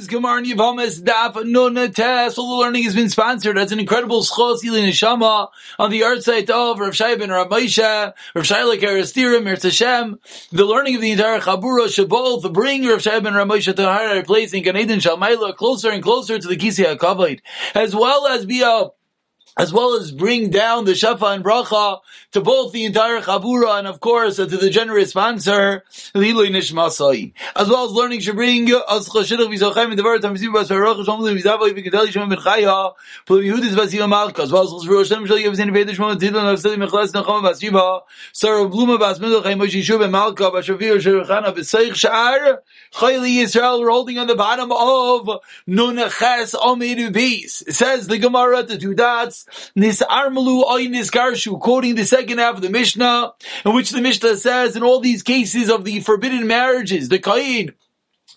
Says Gemara Yavamas Daf Nunates. All the learning has been sponsored as an incredible schos Neshama on the art site of Rav Shai ben Rav Moshe, Rav Shaila Karastira, Mirz Hashem. The learning of the entire Chabura should both bring Rav Shai ben Rav Moshe to a higher place in Gan Eden Shalmaila closer and closer to the Kisei HaKavod, as well as be a as well as bring down the Shafa and Bracha to both the entire Chabura and of course to the generous sponsor, Liloi Nishmasai. As well as learning should bring us Chashidach Vizochem in the Vart HaMizib Bas Farach Shalom Lim Vizava Vikateli Shem Ben Chaya Pul Yehudis Bas Yom Malka as well as Chashru Hashem Shal Yev Zin Vedish Shmon Tidlan Av Seli Mechlas Nechama Bas Yiva Sarah Bluma Bas Mendel Chay Moshe Yishuv Ben Malka Bas Shavir Shirchana B'Seich Sha'ar Chayli Yisrael we're holding on the bottom of Nunaches Omedu Beis. It says the Gemara the two dots Nis Armalu Oinis Garshu quoting the second half of the Mishnah in which the Mishnah says in all these cases of the forbidden marriages the Kain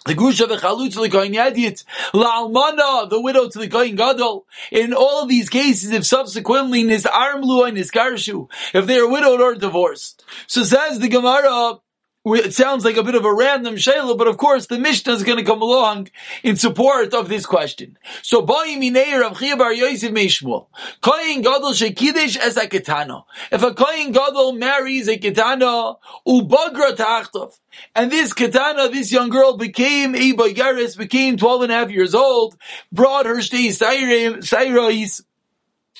the Grusha v'chalutz l'koyin yadit, la'almana, the widow to the koyin gadol. In all of these cases, if subsequently nis armlu and garshu, if they are widowed or divorced. So says the Gemara, it sounds like a bit of a random shayla, but of course the Mishnah is going to come along in support of this question. So. If a koyin gadol marries a ketana, ubagra tachtov, and this ketana, this young girl became a bagaris, became 12 and a half years old, brought her shtei sayrais,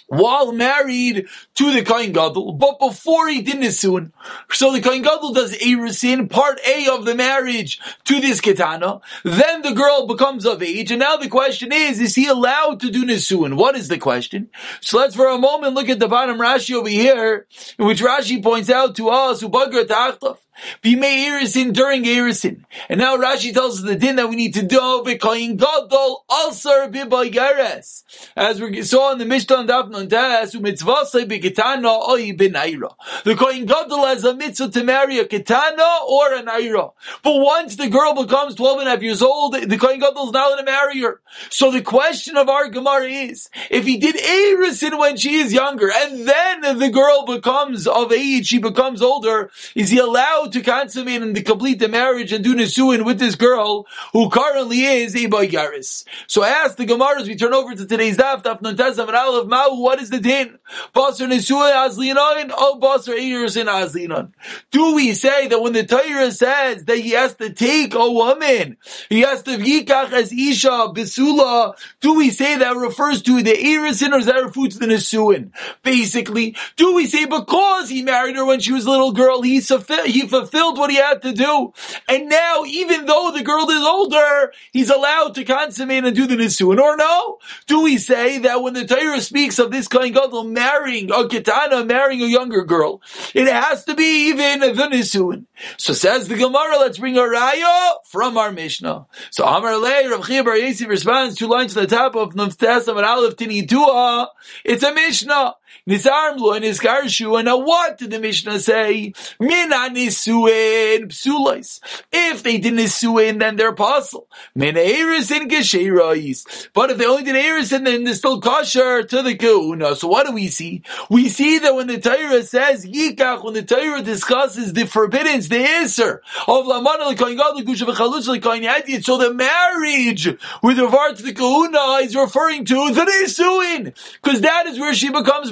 while married to the Kohen Gadol, but before he did Nisun. So the Kohen Gadol does Erusin, part A of the marriage to this Ketana. Then the girl becomes of age, and now the question is, is he allowed to do Nisun? What is the question? So let's for a moment look at the bottom Rashi over here, in which Rashi points out to us, Ubagra Tachtov. Bimei Erisin during Erisin. And now Rashi tells us the din that we need to do V'koyin Gadol Alsar B'Baygares. As we saw in the Mishnah and Daf Nuntas, Umitzvasei B'Ketana Oyi B'Naira. The Koyin Gadol has a mitzvah to marry a Ketana or a Naira. But once the girl becomes 12 and a half years old, the Koyin Gadol is not going to marry her. So the question of our Gemara is, if he did Erisin when she is younger, and then the girl becomes of age, she becomes older, is he allowed to consummate and to complete the marriage and do nisuin with this girl who currently is a boy garis. So I ask the Gemara as we turn over to today's daf, daf Nantasav and Aleph Ma'u, what is the din? Basar nisuin azlinon, oh basar ears in azlinon. Do we say that when the Torah says that he has to take a woman, he has to yikach as isha bisula, do we say that refers to the erisin or does that refer to the nisuin? Basically, do we say because he married her when she was a little girl, he, he fulfilled what he had to do. And now, even though the girl is older, he's allowed to consummate and do the Nisuin. Or no? Do we say that when the Torah speaks of this Kohen Gadol marrying a Ketana, marrying a younger girl, it has to be even the Nisuin. So says the Gemara, let's bring a Raya from our Mishnah. So Amar Lei, Rav Chia Bar Yosef responds two lines to the top of Nuftasam and Aleph Tinitua. It's a Mishnah. Nizarmlu and Nizgarshu. And now what did the Mishnah say? Mina nisuin psulais. If they did nisuin, then they're apostle. Mina erisin gesherais. But if they only did erisin, then they're still kosher to the kahuna. So what do we see? We see that when the Torah says yikach, when the Torah discusses the forbiddance, the answer of lamana l'koyin god yadid, so the marriage with regard to the kahuna is referring to the nisuin, because that is where she becomes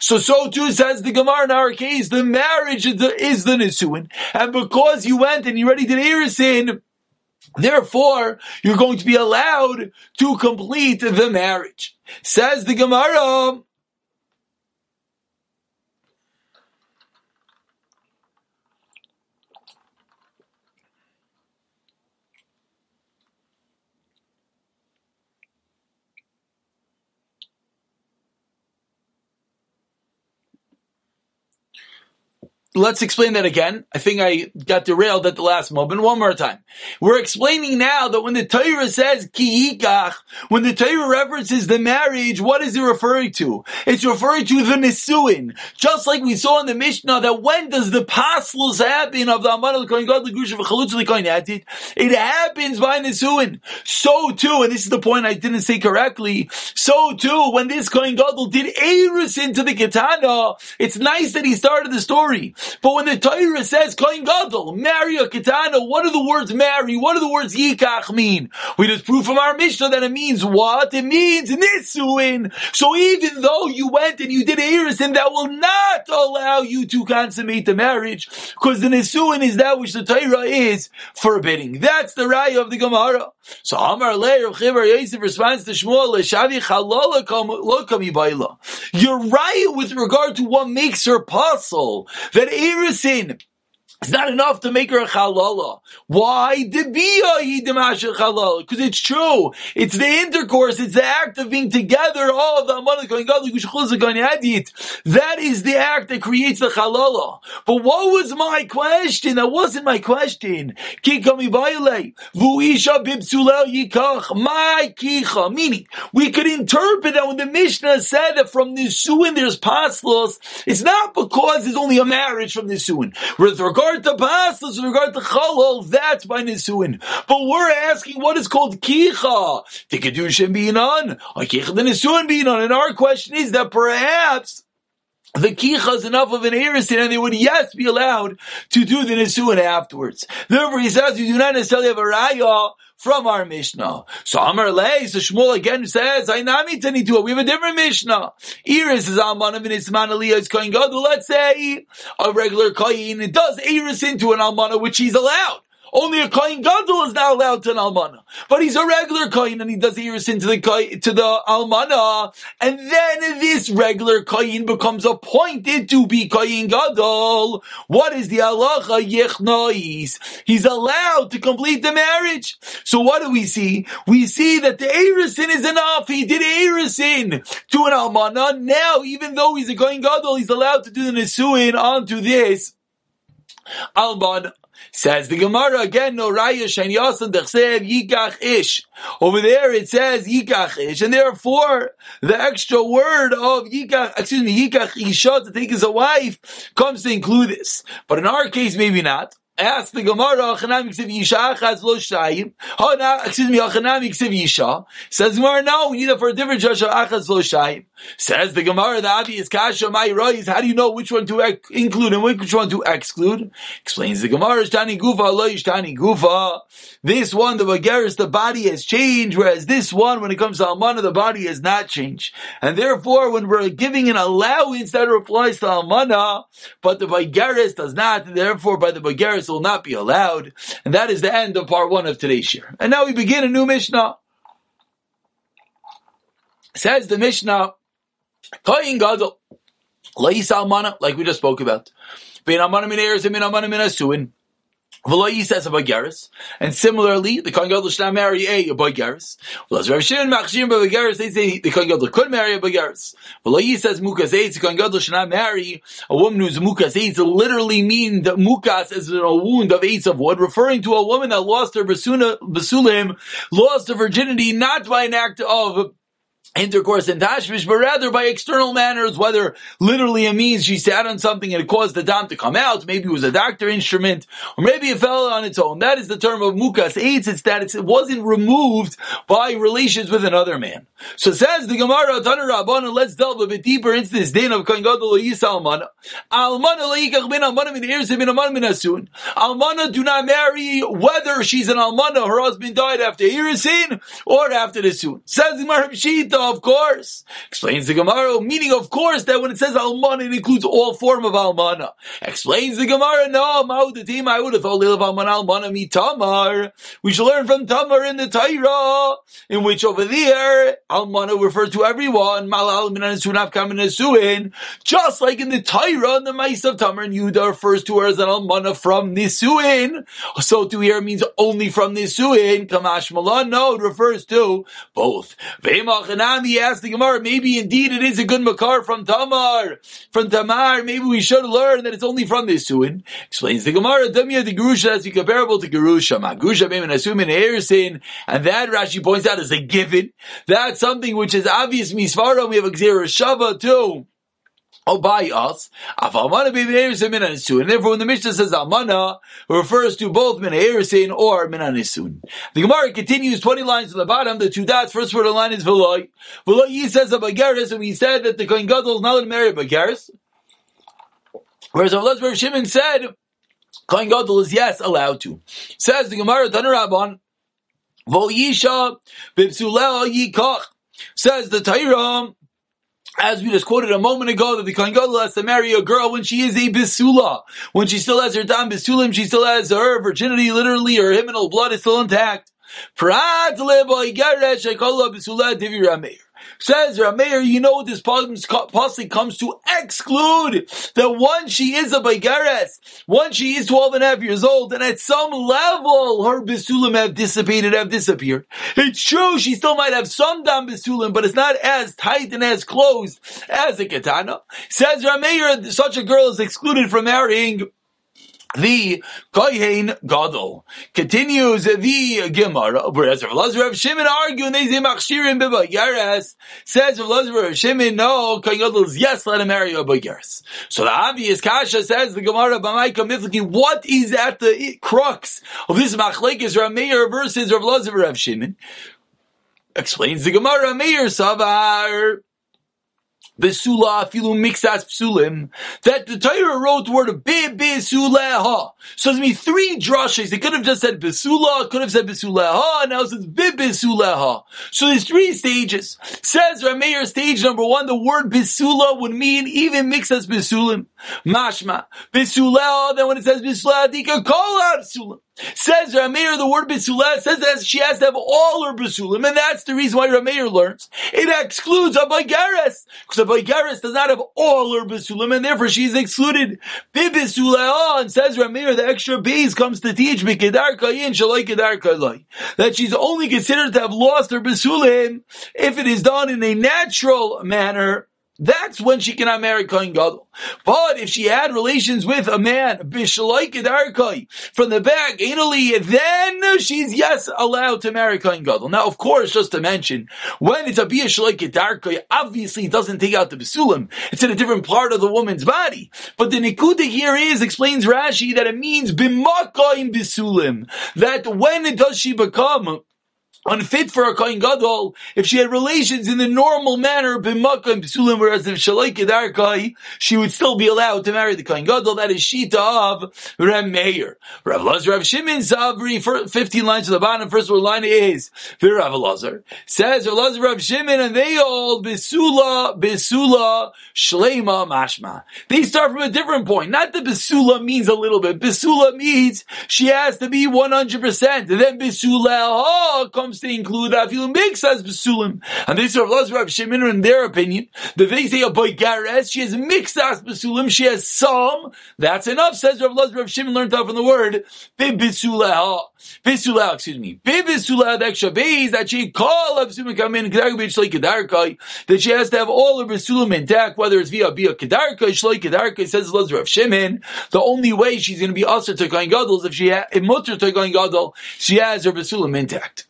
So, so too says the Gemara in our case, the marriage is the, is the Nisuin. And because you went and you already did Erisin, Therefore, you're going to be allowed to complete the marriage. Says the Gemara, Let's explain that again. I think I got derailed at the last moment. One more time. We're explaining now that when the Torah says kiikach, when the Torah references the marriage, what is it referring to? It's referring to the nisuin. Just like we saw in the Mishnah that when does the paslos happen of the Aman al-Kohen God l'Grusha v'chalutz l'Kohen Yatit? It happens by nisuin. So too, and this is the point I didn't say correctly, so too, when this Kohen Gadol did Eris into the Ketana, it's nice that he started the story. But when the Torah says Kohen Gadol, marry a Ketana, what do the words marry, what do the words Yikach mean? We just prove from our Mishnah that it means what? It means Nisuin. So even though you went and you did a Erisin, that will not allow you to consummate the marriage, because the Nisuin is that which the Torah is forbidding. That's the Raya of the Gemara. So Amar Leir Chivar Yosef responds to Shmuel, Shavi. You're right with regard to what makes her puzzle. That Erisin it's not enough to make her a halala. Why? Because it's true. It's the intercourse. It's the act of being together. All of the That is the act that creates the halala. But what was my question? That wasn't my question. Meaning, we could interpret that when the Mishnah said that from Nisuin there's paslos, it's not because there's only a marriage from Nisuin. With regard regard to pastas, with regard to chalol, that's by nisuin. But we're asking what is called kicha. The kedushin being on, or kicha the nisuin being on. And our question is that perhaps the kicha is enough of an erisin, and they would yes be allowed to do the nisuin afterwards. Therefore, he says you do not necessarily have a raya from our Mishnah. So Amar Lei, so Shmuel again says, I nami tanitua. We have a different Mishnah. Iris is Almana and Isman Aliyah is Kohen Gadol. Let's say a regular Kohen, it does Iris into an Almana, which he's allowed. Only a Kohen Gadol is now allowed to an Almana. But he's a regular Kohen and he does Iris into the to the Almana. And then this regular Kohen becomes appointed to be Kohen Gadol. What is the halacha? Yechnois. He's allowed to complete the marriage. So what do we see? We see that the Erisin is enough. He did Erisin to an Almana. Now, even though he's a Kohen Gadol, he's allowed to do the Nesuin onto this Almana. Says the Gemara again, no raya shen yasan dechsev yikach ish. Over there it says yikach ish, and therefore the extra word of yikach, excuse me, yikach isha to take as a wife comes to include this. But in our case, maybe not. Ask the Gemara, Achanami Ksiv Yisha Achaz Lo Shayim. Oh, now, excuse me, Achanami Yisha. Says Gemara, no, we need it for a different Joshua Achaz Lo Shayim. Says the Gemara, the obvious Kasha, my Rois, how do you know which one to include and which one to exclude? Explains the Gemara, Shtani Gufa, Lo Shtani Gufa. This one, the Bageris, the body has changed, whereas this one, when it comes to Almana, the body has not changed. And therefore, when we're giving an allowance that applies to Almana, but the Bageris does not, therefore by the Bageris will not be allowed. And that is the end of part one of today's year. And now we begin a new Mishnah. Says the Mishnah, Koyin Gadol, like we just spoke about. Bein Amana min Eres and min Amana min Asuin. V'lo says a and similarly, the Kohen Gadol should not marry a, a Bagaris. Well, as Rav Shimon Machshim Bagaris, they say the Kohen Gadol could marry a Bagaris. V'lo says Mukas Eitz, the Kohen Gadol should not marry a woman who's Mukas Eitz. literally mean that Mukas is a wound of Eitz of wood, referring to a woman that lost her Basulim, lost her virginity, not by an act of intercourse and tashmish, but rather by external manners, whether literally it means she sat on something and it caused the dam to come out, maybe it was a doctor instrument, or maybe it fell on its own. That is the term of mukas Eitz, it's that it wasn't removed by relations with another man. So says the Gemara, Tanur Rabban, let's delve a bit deeper into this din of Kohen Gadol. Almana leikach bin Almana min Irse bin Almana min Asun. Almana do not marry whether she's an Almana, her husband died after Irisin, or after the Sun. Says the Gemara, of course. Explains the Gemara, meaning of course that when it says Almana, it includes all form of Almana. Explains the Gemara, no, Ma'udatim, I would have thought Lil Almana Almana mi Tamar. We should learn from Tamar in the Torah, in which over there, Almana refers to everyone, Malal Kamin just like in the Torah, the Mice of Tamar and Yudah refers to her as an Almana from Nisuin. So to here means only from Nisuin. Kamash Malan, no, it refers to both. He asked the Gemara, maybe indeed it is a good makar from Tamar. From Tamar, maybe we should learn that it's only from this Suin. Explains the Gemara, Damya the Gerusha has to be comparable to Gerusha. Magusha Beiman Asumin Erisin. And that Rashi points out as a given. That's something which is obvious misvara. We have a Xera Shava too or by us. Afalmana be min minanisun. And therefore, when the Mishnah says Amana, it refers to both Min or minanisun. The Gemara continues 20 lines to the bottom, the two dots, first word of the line is Veloy. Veloy says a Bagaris, and we said that the Kohen Gadol is not allowed to marry a Bagaris. Whereas Rav Shimon said, Kohen Gadol is yes allowed to. Says the Gemara Tanarabon, Voyisha bibsuleo yikach. Says the Torah, as we just quoted a moment ago, that the Kohen Gadol has to marry a girl when she is a bisula. When she still has her dam bisulim, she still has her virginity, literally, her hymenal blood is still intact. Prat igaresh. Says Rameir, you know this possibly comes to exclude that once she is a Baigares, once she is 12 and a half years old, and at some level her Bisulim have dissipated, have disappeared. It's true, she still might have some Dam Bisulim, but it's not as tight and as closed as a Katana. Says Rameir, such a girl is excluded from marrying the Kohen Gadol. Continues the Gemara, whereas Rav Lazar Rav Shimon argue they say Machshirim Yares says Rav Lazar Rav Shimon no Kohen Gadol is yes let him marry a Yares. So the obvious kasha says the Gemara Bamaika Mifliki what is at the crux of this Machlekes Rav Meir versus Rav Lazar Rav Shimon? Explains the Gemara Meir Savar besula afilu mixas psulim, that the Torah wrote the word be besuleha. So there's me three drushes. They could have just said besula, could have said besuleha, now it says. So there's three stages. Says Rameir, stage number one, the word besula would mean even mixas besulim. Mashma. Besuleha, then when it says call out psulim. Says Rameir, the word Bisulah says that she has to have all her Bisulim, and that's the reason why Rameir learns. It excludes a Baigaris, because a Baigaris does not have all her Bisulim, and therefore she's excluded. Bibisulah, oh, and says Rameir, the extra base comes to teach me, that she's only considered to have lost her Bisulim if it is done in a natural manner, that's when she cannot marry Kohen Gadol. But if she had relations with a man, from the back, anally, then she's yes allowed to marry Kohen Gadol. Now, of course, just to mention, when it's a Bia Shalaik obviously it doesn't take out the Bisulim. It's in a different part of the woman's body. But the Nikuda here is, explains Rashi, that it means Bimaka in Bisulim. That when does she become unfit for a Kohen Gadol if she had relations in the normal manner, b'makam b'sulim, whereas if Shalai Kedarkai, she would still be allowed to marry the Kohen Gadol. That is Shita of Rem Meir. Rav Lazar, Rav Shimon Savri, 15 lines to the bottom, first one line is, for Rav Lazar, says Rav Lazar, Rav Shimon, and they all, Besula, Besula, shleima Mashma. They start from a different point. Not that Besula means a little bit. Besula means she has to be 100%. And then Besula, oh, comes comes to include Afilu Mixas Basulim. And this Rav Lazar Rav Shimon, in their opinion, the they say a boy Gares, she has Mixas Basulim, she has some, that's enough, says Rav Lazar Rav Shimon, learned out from the word, Bibisulah, Bisulah, excuse me, Bibisulah, extra base that she call of Basulim come in, that she has to have all of Basulim intact, whether it's via Bia Kedarkai, Shloi Kedarkai, says Lazar Rav Shimon, the only way she's going to be usher to Kohen Gadol is if she, ha- if Mutter to Kohen Gadol, she has her Basulim intact.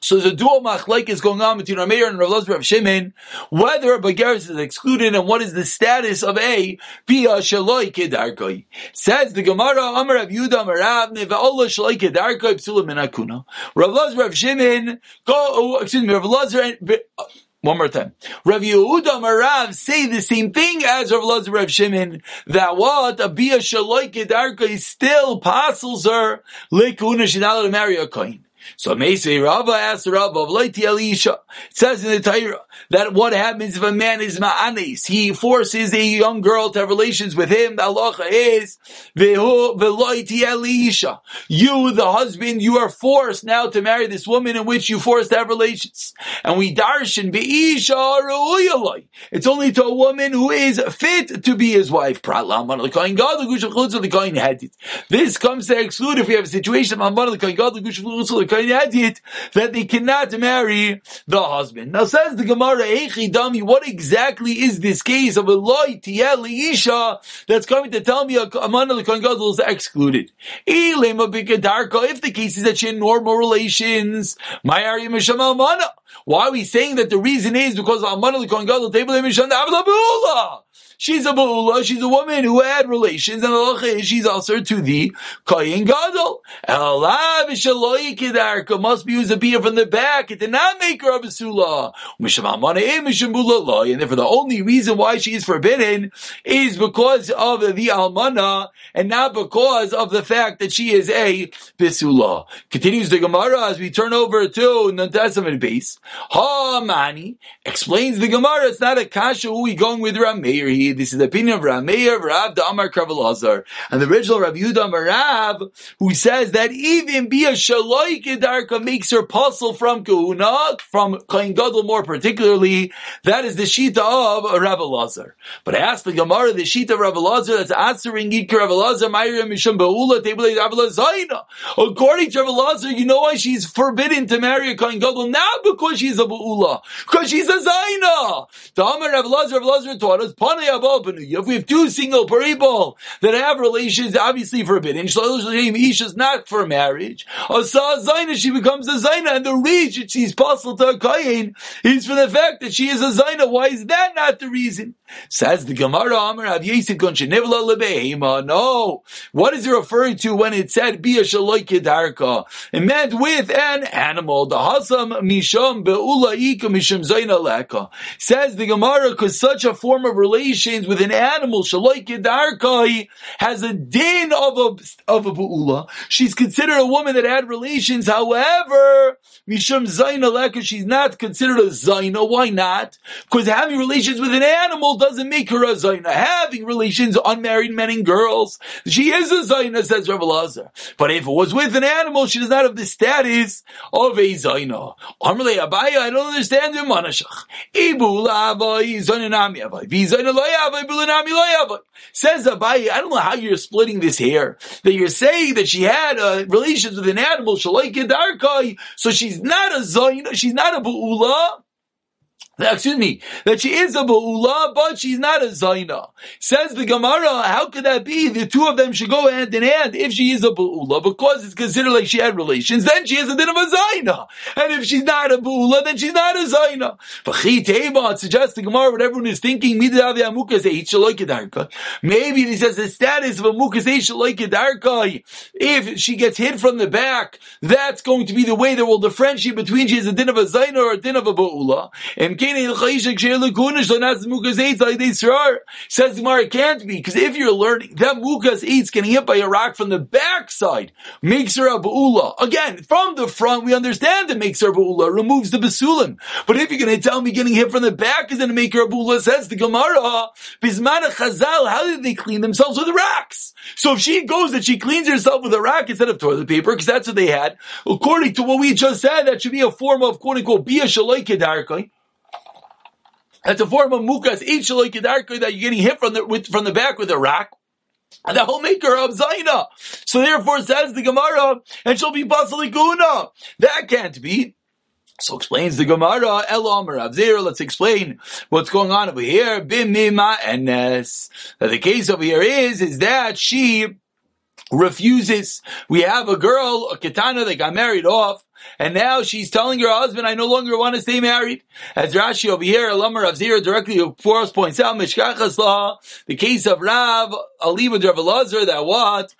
So there's a dual machlaik is going on between Rameir and Rav Lazar Rav Shimon, whether a Bagaris is excluded and what is the status of a Pia Shaloi Kedarkoi. Says the Gemara, Amar Rav Yudah Marav, Nevaola Shaloi Kedarkoi Psula Minakuna. Rav Lazar Rav Shimon, go, oh, excuse me, Rav Lazar, uh, one more time. Rav Yehuda Marav say the same thing as Rav Lazar Rav Shimon, that what, a Bia Shaloi Kedarkoi still passes her, Lekuna, allowed to marry a coin. So Mesei Rava asked Rava. It says in the Torah that what happens if a man is ma'anis, he forces a young girl to have relations with him. The halacha is Elisha. You, the husband, you are forced now to marry this woman in which you forced to have relations. And we darshan It's only to a woman who is fit to be his wife. This comes to exclude if we have a situation of that they cannot marry the husband. Now says the Gemara, Dami, what exactly is this case of a loy isha that's coming to tell me a man of the Kohen Gadol is excluded? If the case is that she had normal relations, my Why are we saying that the reason is because Almana L'Kohen Gadol Table Mishan Avla She's a Ba'ula, she's a woman who had relations, and the she's also to the Kohen Gadol. Must be used a beer from the back. It did not make her a Basula. And therefore the only reason why she is forbidden is because of the Almana, and not because of the fact that she is a Basula. Continues the Gemara as we turn over to Nantasamid base. Ha Mani explains the Gemara, it's not a kasha who we going with Rameir here. This is the opinion of Rav the Amar Kravalazar. And the original Rav Yudah Marav, who says that even Bia Shaloi Kedarka makes her puzzle from Kahuna, from Kain Gadol more particularly, that is the Shita of Rav Elazar. But I asked the Gemara, the Shita of Rav Elazar, that's answering Yikar Rav Elazar, Mayra Mishum Ba'ula, Tebele Rav Elazar. According to Rav Elazar, you know why she's forbidden to marry a Kain Gadol? Not because she's a Ba'ula, because she's a Zaina. The Amar Rav Elazar, Rav Elazar taught us, if we have two single people that have relations, obviously forbidden. Ish is not for marriage. Zaina, she becomes a Zaina, and the reason she's possible to a Kayin is for the fact that she is a Zaina. Why is that not the reason? Says the Gemara, Lebehema. No. What is it referring to when it said Bia Shaloi Kedarka? It meant with an animal. The Hasam Misham Be'ula Ika Misham Zaina Leka. Says the Gemara, because such a form of with an animal, Shaloi Kedarka, has a din of a, of a Be'ula. She's considered a woman that had relations. However, Misham Zaina Leka, she's not considered a Zaina. Why not? Because having relations with an animal doesn't make her a Zaina. Having relations, unmarried men and girls, she is a Zaina, says Rav Lazar. But if it was with an animal, she does not have the status of a Zaina. Amrle Abaye, I don't understand the Manashach. Says Abaye, I don't know how you're splitting this hair. That you're saying that she had uh, relations with an animal, so she's not a Zaina, she's not a Bu'ula, excuse me, that she is a Ba'ula, but she's not a Zaina. Says the Gemara, how could that be? The two of them should go hand in hand if she is a Ba'ula, because it's considered like she had relations, then she is a din of a Zaina. And if she's not a Ba'ula, then she's not a Zaina. But suggests the Gemara, what everyone is thinking, maybe this has the status of a Mukas If she gets hit from the back, that's going to be the way that will differentiate between she is a din of a Zaina or a din of a Ba'ula. And Says Gemara, it can't be, because if you're learning, that mukas eitz getting hit by a rock from the backside makes her a ba'ula. Again, from the front, we understand it makes her a ba'ula, removes the basulim. But if you're going to tell me getting hit from the back is going to make her a ba'ula, says the Gemara, Bismana Chazal, how did they clean themselves with rocks? So if she goes that she cleans herself with a rock instead of toilet paper, because that's what they had, according to what we just said, that should be a form of quote unquote bia shalai kedarkai. That's a form of mukas, each that you're getting hit from the, with, from the back with a rock. And will make of Zaina. So therefore says the Gemara, and she'll be Basalikuna. That can't be. So explains the Gemara, Elam or Avzir, let's explain what's going on over here. Bimima Enes. The case over here is, is that she refuses. We have a girl, a Kitana that got married off, and now she's telling her husband, I no longer want to stay married. As Rashi over here, Lamar of Zira directly for us points out, Mishkachas law, the case of Rav, Aliba Rav Elazar, that what?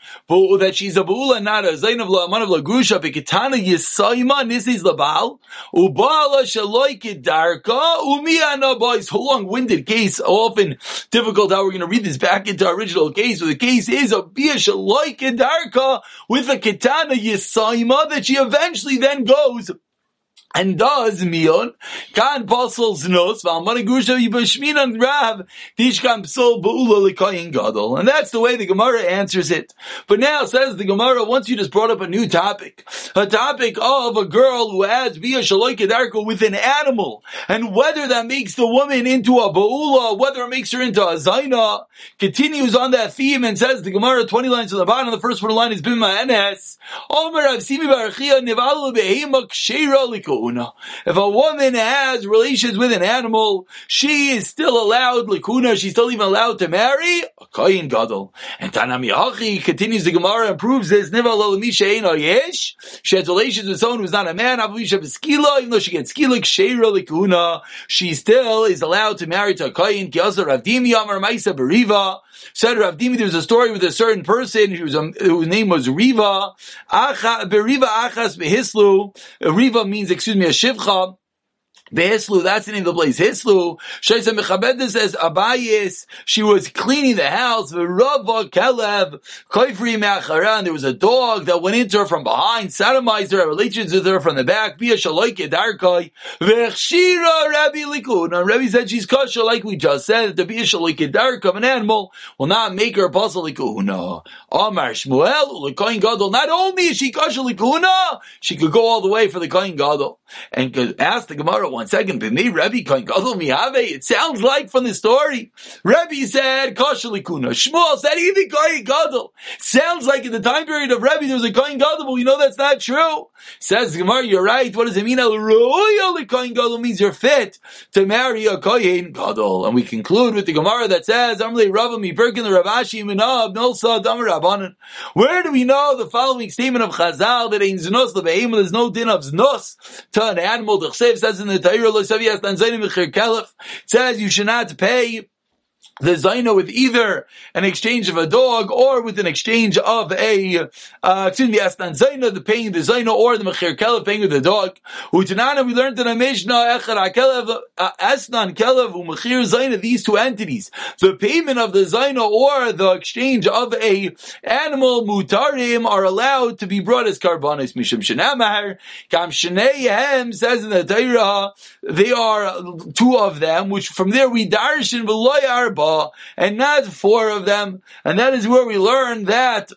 That she's a Ba'ula, not a Zain of La'aman of Lagusha, Bekitana Yisayma, Nisis Labal, Ubala Shaloi Kedarka, Umiyana boys. So long-winded case, often difficult how we're going to read this back into our original case, but the case is a Bia Shaloi Kedarka with a Kitana Yisayma that she eventually then goes and does mion kan apostles nos valmani gusha yibashminan rav tishkam psol ba'ula likayin gadol and that's the way the Gemara answers it. But now says the Gemara once you just brought up a new topic, a topic of a girl who adds via shaloi kedarko with an animal and whether that makes the woman into a ba'ula, whether it makes her into a zaina, continues on that theme and says the Gemara twenty lines to the bottom. The first one line is bima enes. Omer Rav Simi Barachia Nivalu Behema Kshera Liku. If a woman has relations with an animal, she is still allowed likuna. She's still even allowed to marry a kohen gadol. And Tanami continues the Gemara and proves this. Niva yesh. She has relations with someone who's not a man. Even though she gets skilik sheira likuna, she still is allowed to marry to a kohen. Kiasa Ravdimi Amar Maisa Beriva. Said Rav Dimi, there was a story with a certain person who was a, whose name was Riva. Acha, Beriva Achas Behislu. Riva means, excuse me, a Shivcha. Behislu, that's the name of the place. Hislu. Shaisa Mechabeda says Abayis. She was cleaning the house. Rava Kelev. Koifri Me'acharan. There was a dog that went into her from behind, sodomized her, had relations with her from the back. Bia Shaloike Darkai. Vechshira Rabbi Likun. And Rabbi said she's kosher, like we just said. The Bia Shaloike Darkai of an animal will not make her puzzle Likuna. Amar Shmuel. Kohen Gadol. Not only is she kosher Likuna, she could go all the way for the Kohen Gadol. And could ask the Gemara one second. It sounds like from the story. Rebbe said Kosher Likuna. Shmuel said even Kohen Gadol. Sounds like in the time period of Rebbe there was a Kohen Gadol, but we know that's not true. Says the Gemara, you're right. What does it mean? Kohen Gadol means you're fit to marry a Kohen Gadol. And we conclude with the Gemara that says, Amle Rabba Mi Birkin the Ravashi Minab Nolsa Damar Rabbanan. Where do we know the following statement of Chazal that in Znos Lebeim there's no din of Znos to an animal? The says in the Torah, It says you should not pay the Zaino with either an exchange of a dog or with an exchange of a, uh, excuse me, Astan Zaino, the paying the Zaino or the Mechir Kelev paying with the dog. Utanana, we learned in a Mishnah, Echad uh, Asnan Kelev, Umechir Zaino, these two entities. The payment of the Zaino or the exchange of a animal, Mutarim, are allowed to be brought as Karbanis Mishim Shanamar. Kam Shaneihem says in the Torah, they are two of them, which from there we darshan v'loy arba, and not four of them. And that is where we learn that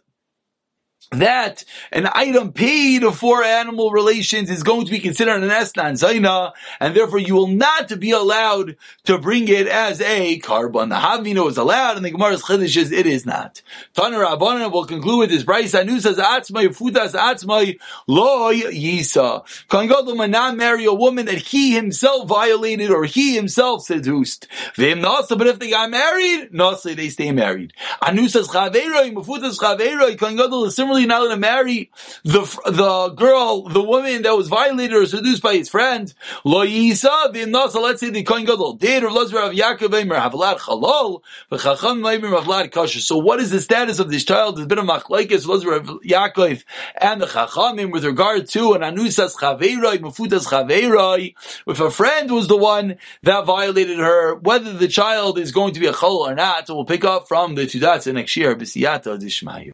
that an item paid for animal relations is going to be considered an esnan zaina, and therefore you will not be allowed to bring it as a korban. The havino is allowed, and the Gemara's chiddush is it is not. Taner Rabbanan will conclude with this. Bryce Anu says atzmai futas atzmai loy yisa. Kohen Gadol not marry a woman that he himself violated or he himself seduced. Vim nasa, but if they got married, nasa they stay married. Anu says chaveroi mufutas chaveroi. Kohen Gadol similarly not allowed to marry the the girl, the woman that was violated or seduced by his friend. Lo yisa v'nasa. Let's say the kohen gadol did or Lazar of Yaakov Eimer havlad chalol v'chacham Eimer havlad kasher. So what is the status of this child? There's been a machlekes Lazar of Yaakov and the chachamim with regard to an anusas chaveiroi mefutas chaveiroi. If a friend was the one that violated her, whether the child is going to be a chol or not, so we'll pick up from the Tudat next year. B'siyata d'ishmayu.